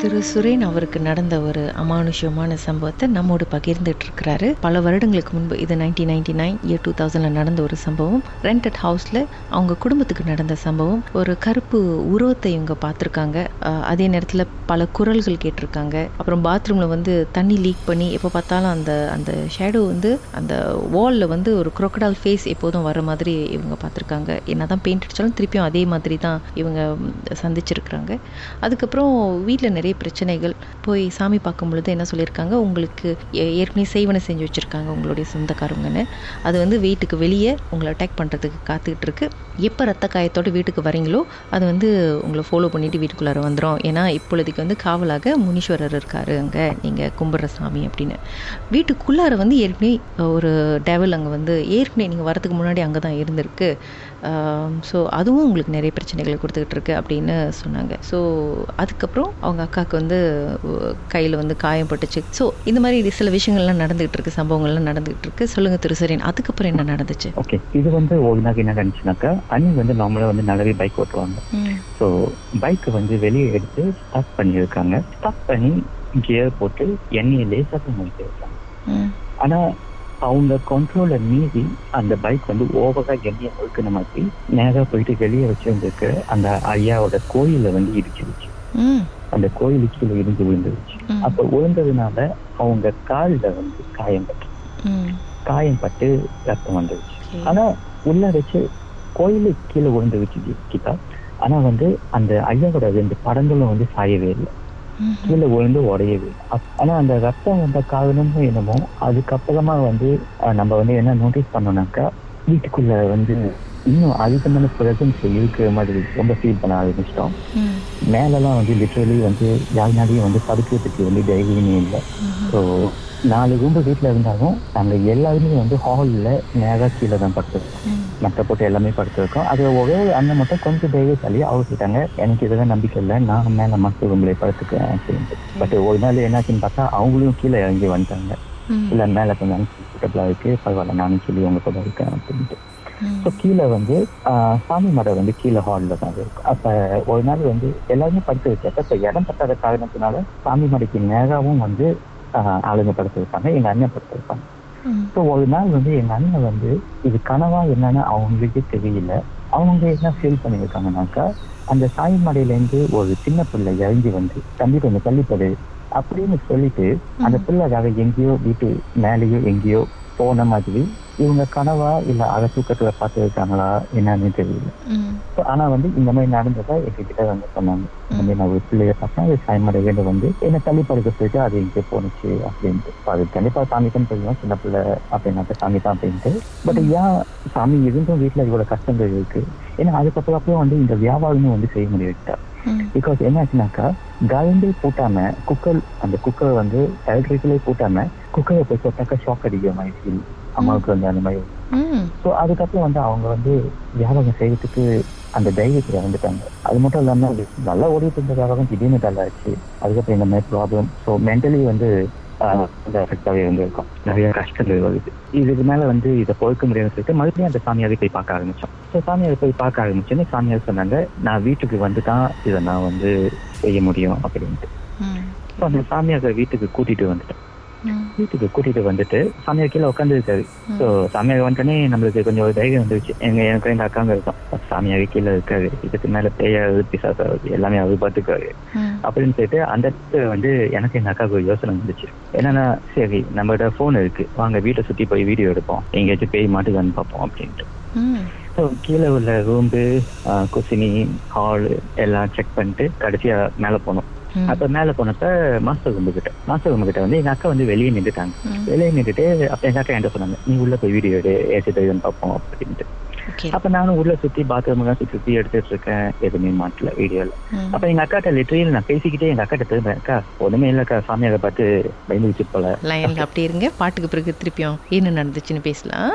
திரு சுரேன் அவருக்கு நடந்த ஒரு அமானுஷ்யமான சம்பவத்தை நம்மோடு பகிர்ந்துட்டு இருக்கிறாரு பல வருடங்களுக்கு முன்பு இது nineteen ninety nine year two தௌசண்ட்ல நடந்த ஒரு சம்பவம். ரெண்டட் ஹவுஸ்ல அவங்க குடும்பத்துக்கு நடந்த சம்பவம். ஒரு கருப்பு உருவத்தை இவங்க பார்த்துருக்காங்க. அதே நேரத்தில் பல குரல்கள் கேட்டிருக்காங்க. அப்புறம் பாத்ரூம்ல வந்து தண்ணி லீக் பண்ணி எப்போ பார்த்தாலும் அந்த அந்த ஷேடோ வந்து அந்த வாலில் வந்து ஒரு குரோக்கடால் ஃபேஸ் எப்போதும் வர மாதிரி இவங்க பார்த்துருக்காங்க. என்னதான் பெயிண்ட் அடித்தாலும் திருப்பியும் அதே மாதிரி தான் இவங்க சந்திச்சிருக்கிறாங்க. அதுக்கப்புறம் வீட்டில் நிறைய பிரச்சனைகள் போய் சாமி பார்க்கும் பொழுது என்ன சொல்லியிருக்காங்க? உங்களுக்கு ஏ- ஏற்கனவே செய்வனை செஞ்சு வச்சுருக்காங்க உங்களுடைய சொந்தக்காரங்கன்னு அது வந்து வீட்டுக்கு வெளியே உங்களை அட்டாக் பண்ணுறதுக்கு காத்துக்கிட்டு இருக்கு. எப்போ ரத்த காயத்தோட வீட்டுக்கு வரீங்களோ அது வந்து உங்களை ஃபாலோ பண்ணிவிட்டு வீட்டுக்குள்ளார வந்துடும் ஏன்னா இப்பொழுதைக்கு வந்து காவலாக முனீஸ்வரர் இருக்காரு அங்கே. நீங்கள் கும்பிட்ற சாமி அப்படின்னு. வீட்டுக்குள்ளார வந்து ஏற்கனவே ஒரு டேவல் அங்கே வந்து ஏற்கனவே நீங்கள் வரதுக்கு முன்னாடி அங்கே தான் இருந்திருக்கு. ஸோ அதுவும் உங்களுக்கு நிறைய பிரச்சனைகளை கொடுத்துக்கிட்டு இருக்கு அப்படின்னு சொன்னாங்க. ஸோ அதுக்கப்புறம் அவங்க அக்காவுக்கு வந்து கையில் வந்து காயம் பட்டுச்சு. ஸோ இந்த மாதிரி சில விஷயங்கள்லாம் நடந்துகிட்டு இருக்கு சம்பவங்கள்லாம் நடந்துகிட்டு இருக்கு. சொல்லுங்க திருசரின் அதுக்கப்புறம் என்ன நடந்துச்சு? ஓகே இது வந்து நாள் என்ன நடந்துச்சுனாக்கா அண்ணி வந்து நார்மலாக வந்து நல்லாவே பைக் ஓட்டுவாங்க. ஸோ பைக்கை வந்து வெளியே எடுத்து ஸ்டார்ட் பண்ணியிருக்காங்க. ஸ்டார்ட் பண்ணி கியர் போட்டு எண்ணெயை லேசாக இருக்காங்க. ம். ஆனா அவங்க கண்ட்ரோலை மீறி அந்த பைக் வந்து ஓவரா எண்ணெயை ஒழுக்கின மாதிரி நேரா போயிட்டு வெளியே வச்சிருந்துருக்கு அந்த ஐயாவோட கோயில வந்து இடிச்சிருச்சு அந்த கோயில் கீழே இடிஞ்சு விழுந்துருச்சு. அப்ப விழுந்ததுனால அவங்க காலில் வந்து காயம் பட்டு காயம் பட்டு ரத்தம் வந்துருச்சு. ஆனா உள்ள வச்சு கோயிலுக்கு கீழே விழுந்துருச்சு கிட்டா ஆனா வந்து அந்த ஐயாவோட ரெண்டு படங்களும் வந்து சாயவே இல்லை. கீழே விழுந்து. அப்- ஆனா அந்த ரத்தம் வந்த காரணமும் என்னமோ அதுக்கப்புறமா வந்து நம்ம வந்து என்ன நோட்டீஸ் பண்ணோம்னாக்கா வீட்டுக்குள்ள வந்து இன்னும் அதிகமான பிரசன்ஸ் இருக்கிற மாதிரி ரொம்ப ஃபீல் பண்ண ஆரம்பிச்சிட்டோம். மேலெல்லாம் வந்து லிட்ரலி வந்து யாருனாலையும் வந்து படுக்கிறதுக்கு வந்து தைரியமே இல்லை. ஸோ நாலு ரூம்பு வீட்டில் இருந்தாலும் நாங்கள் எல்லாருமே வந்து ஹாலில் நேராக கீழே தான் படுத்துருக்கோம் ம். மற்ற போட்டு எல்லாமே படுத்திருக்கோம் அது ஒரே ஒரு அண்ணன் மட்டும் கொஞ்சம் தைரியசாலி அவர் கிட்டாங்க எனக்கு இதெல்லாம் நம்பிக்கை இல்லை நான் மேலே மற்ற ரூம்ல படுத்துக்கிறேன் அப்படின்ட்டு. பட் ஒரு நாள் என்னாச்சுன்னு பார்த்தா அவங்களும் கீழே இறங்கி வந்துட்டாங்க. இல்லை மேலே கொஞ்சம் அன்கம்ஃபர்டபுளாக இருக்கு பரவாயில்ல நானும் சொல்லி உங்க கூட இருக்கேன் அப்படின்ட்டு. ஸோ கீழே வந்து சாமி மடம் வந்து கீழே ஹாலில் தான் இருக்கும் அப்போ ஒரு நாள் வந்து எல்லாருமே படுத்து வச்சப்ப இப்போ இடம் பத்தாத காரணத்தினால சாமி மடைக்கு நேராகவும் வந்து ஆளுங்க படுத்து வைப்பாங்க எங்கள் அண்ணன் படுத்து வைப்பாங்க ம். ஸோ ஒரு நாள் வந்து எங்க அண்ணன் வந்து இது கனவா என்னன்னு அவங்களுக்கே தெரியல. அவங்க என்ன ஃபீல் பண்ணியிருக்காங்கனாக்கா அந்த சாய் மடையிலேருந்து ஒரு சின்ன பிள்ளை இறங்கி வந்து தம்பி கொஞ்சம் தள்ளிப்படு அப்படின்னு சொல்லிட்டு அந்த பிள்ளை வேற எங்கேயோ வீட்டு மேலேயோ எங்கேயோ போன மாதிரி இவங்க கனவா இல்ல அக தூக்கத்துல பார்த்துருக்காங்களா என்னன்னு தெரியல. ஆனா வந்து இந்த மாதிரி நடந்ததா எங்ககிட்ட வந்து சொன்னாங்க. நான் ஒரு பிள்ளைய பார்த்தேன் அது சாய்மடையில வந்து என்ன தள்ளி படுக்க சொல்லிட்டு அது எங்கே போணுச்சு அப்படின்ட்டு. அது கண்டிப்பா சாமி தான் தெரியும் சின்ன பிள்ளை அப்படின்னாக்க சாமி தான் அப்படின்ட்டு. பட் ஏன் சாமி இருந்தும் வீட்டுல இவ்வளவு கஷ்டங்கள் இருக்கு? ஏன்னா அதுக்கப்புறம் அப்புறம் வந்து இந்த வியாபாரமும் வந்து செய்ய முடியாது பிகாஸ் என்னாச்சுனாக்கா கரண்டே பூட்டாம குக்கர் அந்த குக்கர் வந்து எலக்ட்ரிக்கலே பூட்டாம குக்கரை போய் தொட்டாக்கா ஷாக் அடிக்கிற மாதிரி அம்மாவுக்கு வந்து அந்த மாதிரி. ஸோ அதுக்கப்புறம் வந்து அவங்க வந்து வியாபாரம் செய்யறதுக்கு அந்த தைரியத்துல வந்துட்டாங்க அது மட்டும் இல்லாம அது நல்லா ஓடிட்டு இருந்த வியாபாரம் திடீர்னு தள்ளாச்சு அதுக்கப்புறம் இந்த மாதிரி ப்ராப்ளம் ஸோ மென்டலி வந்து எஃபெக்டாகவே வந்து இருக்கும் நிறைய கஷ்டங்கள் வருது. இதுக்கு மேல வந்து இதை பொறுக்க முடியாதுன்னு சொல்லிட்டு மறுபடியும் அந்த சாமியாரை போய் பார்க்க ஆரம்பிச்சோம். ஸோ சாமியாரை போய் பார்க்க ஆரம்பிச்சோன்னே சாமியார் சொன்னாங்க நான் வீட்டுக்கு வந்து தான் இதை நான் வந்து செய்ய முடியும் அப்படின்ட்டு. ஸோ அந்த சாமியாரை வீட்டுக்கு கூட்டிட்டு வந்துட்டேன். வீட்டுக்கு கூட்டிட்டு வந்துட்டு சாமியார் கீழே உட்காந்துருக்காரு ஸோ சாமியார் வந்துட்டோன்னே நம்மளுக்கு கொஞ்சம் ஒரு தைரியம் வந்துருச்சு. எங்க எனக்கு எங்க அக்காங்க இருக்கும் சாமியார் கீழே இருக்காரு. இதுக்கு மேல பேயாவது பிசாசாவது எல்லாமே அவர் பார்த்துக்காரு ம். அப்படின்னு சொல்லிட்டு அந்த இடத்துல வந்து எனக்கு எங்க அக்காவுக்கு ஒரு யோசனை வந்துச்சு. என்னன்னா சரி நம்மகிட்ட போன் இருக்கு. வாங்க வீட்டை சுத்தி போய் வீடியோ எடுப்போம். எங்கேயாச்சும் பேய் மாட்டுதான்னு பார்ப்போம் அப்படின்ட்டு. ஸோ கீழே உள்ள ரூம்பு குசினி ஹால் எல்லாம் செக் பண்ணிட்டு கடைசியா மேலே போனோம். அப்ப மேல போனப்ப மாஸ்டர் ரூம் கிட்ட மாஸ்டர் ரூம் கிட்ட வந்து எங்க அக்கா வந்து வெளியே நின்றுட்டாங்க. வெளியே நின்றுட்டு அப்ப எங்க அக்கா என்கிட்ட சொன்னாங்க நீ உள்ள போய் வீடியோ எடு ஏசி தெரியும் பார்ப்போம் அப்படின்ட்டு. அப்ப நானும் உள்ள சுத்தி பாத்ரூம் எல்லாம் சுத்தி சுத்தி எடுத்துட்டு இருக்கேன் எதுவுமே மாட்டல வீடியோல அப்ப எங்க அக்காட்ட லிட்டரியில் நான் பேசிக்கிட்டே எங்க அக்காட்ட திரும்ப அக்கா ஒண்ணுமே இல்லக்கா சாமியாரை பார்த்து பயந்து வச்சு போல. லைன்ல அப்படி இருங்க பாட்டுக்கு பிறகு திருப்பியும் என்ன நடந்துச்சுன்னு பேசலாம்.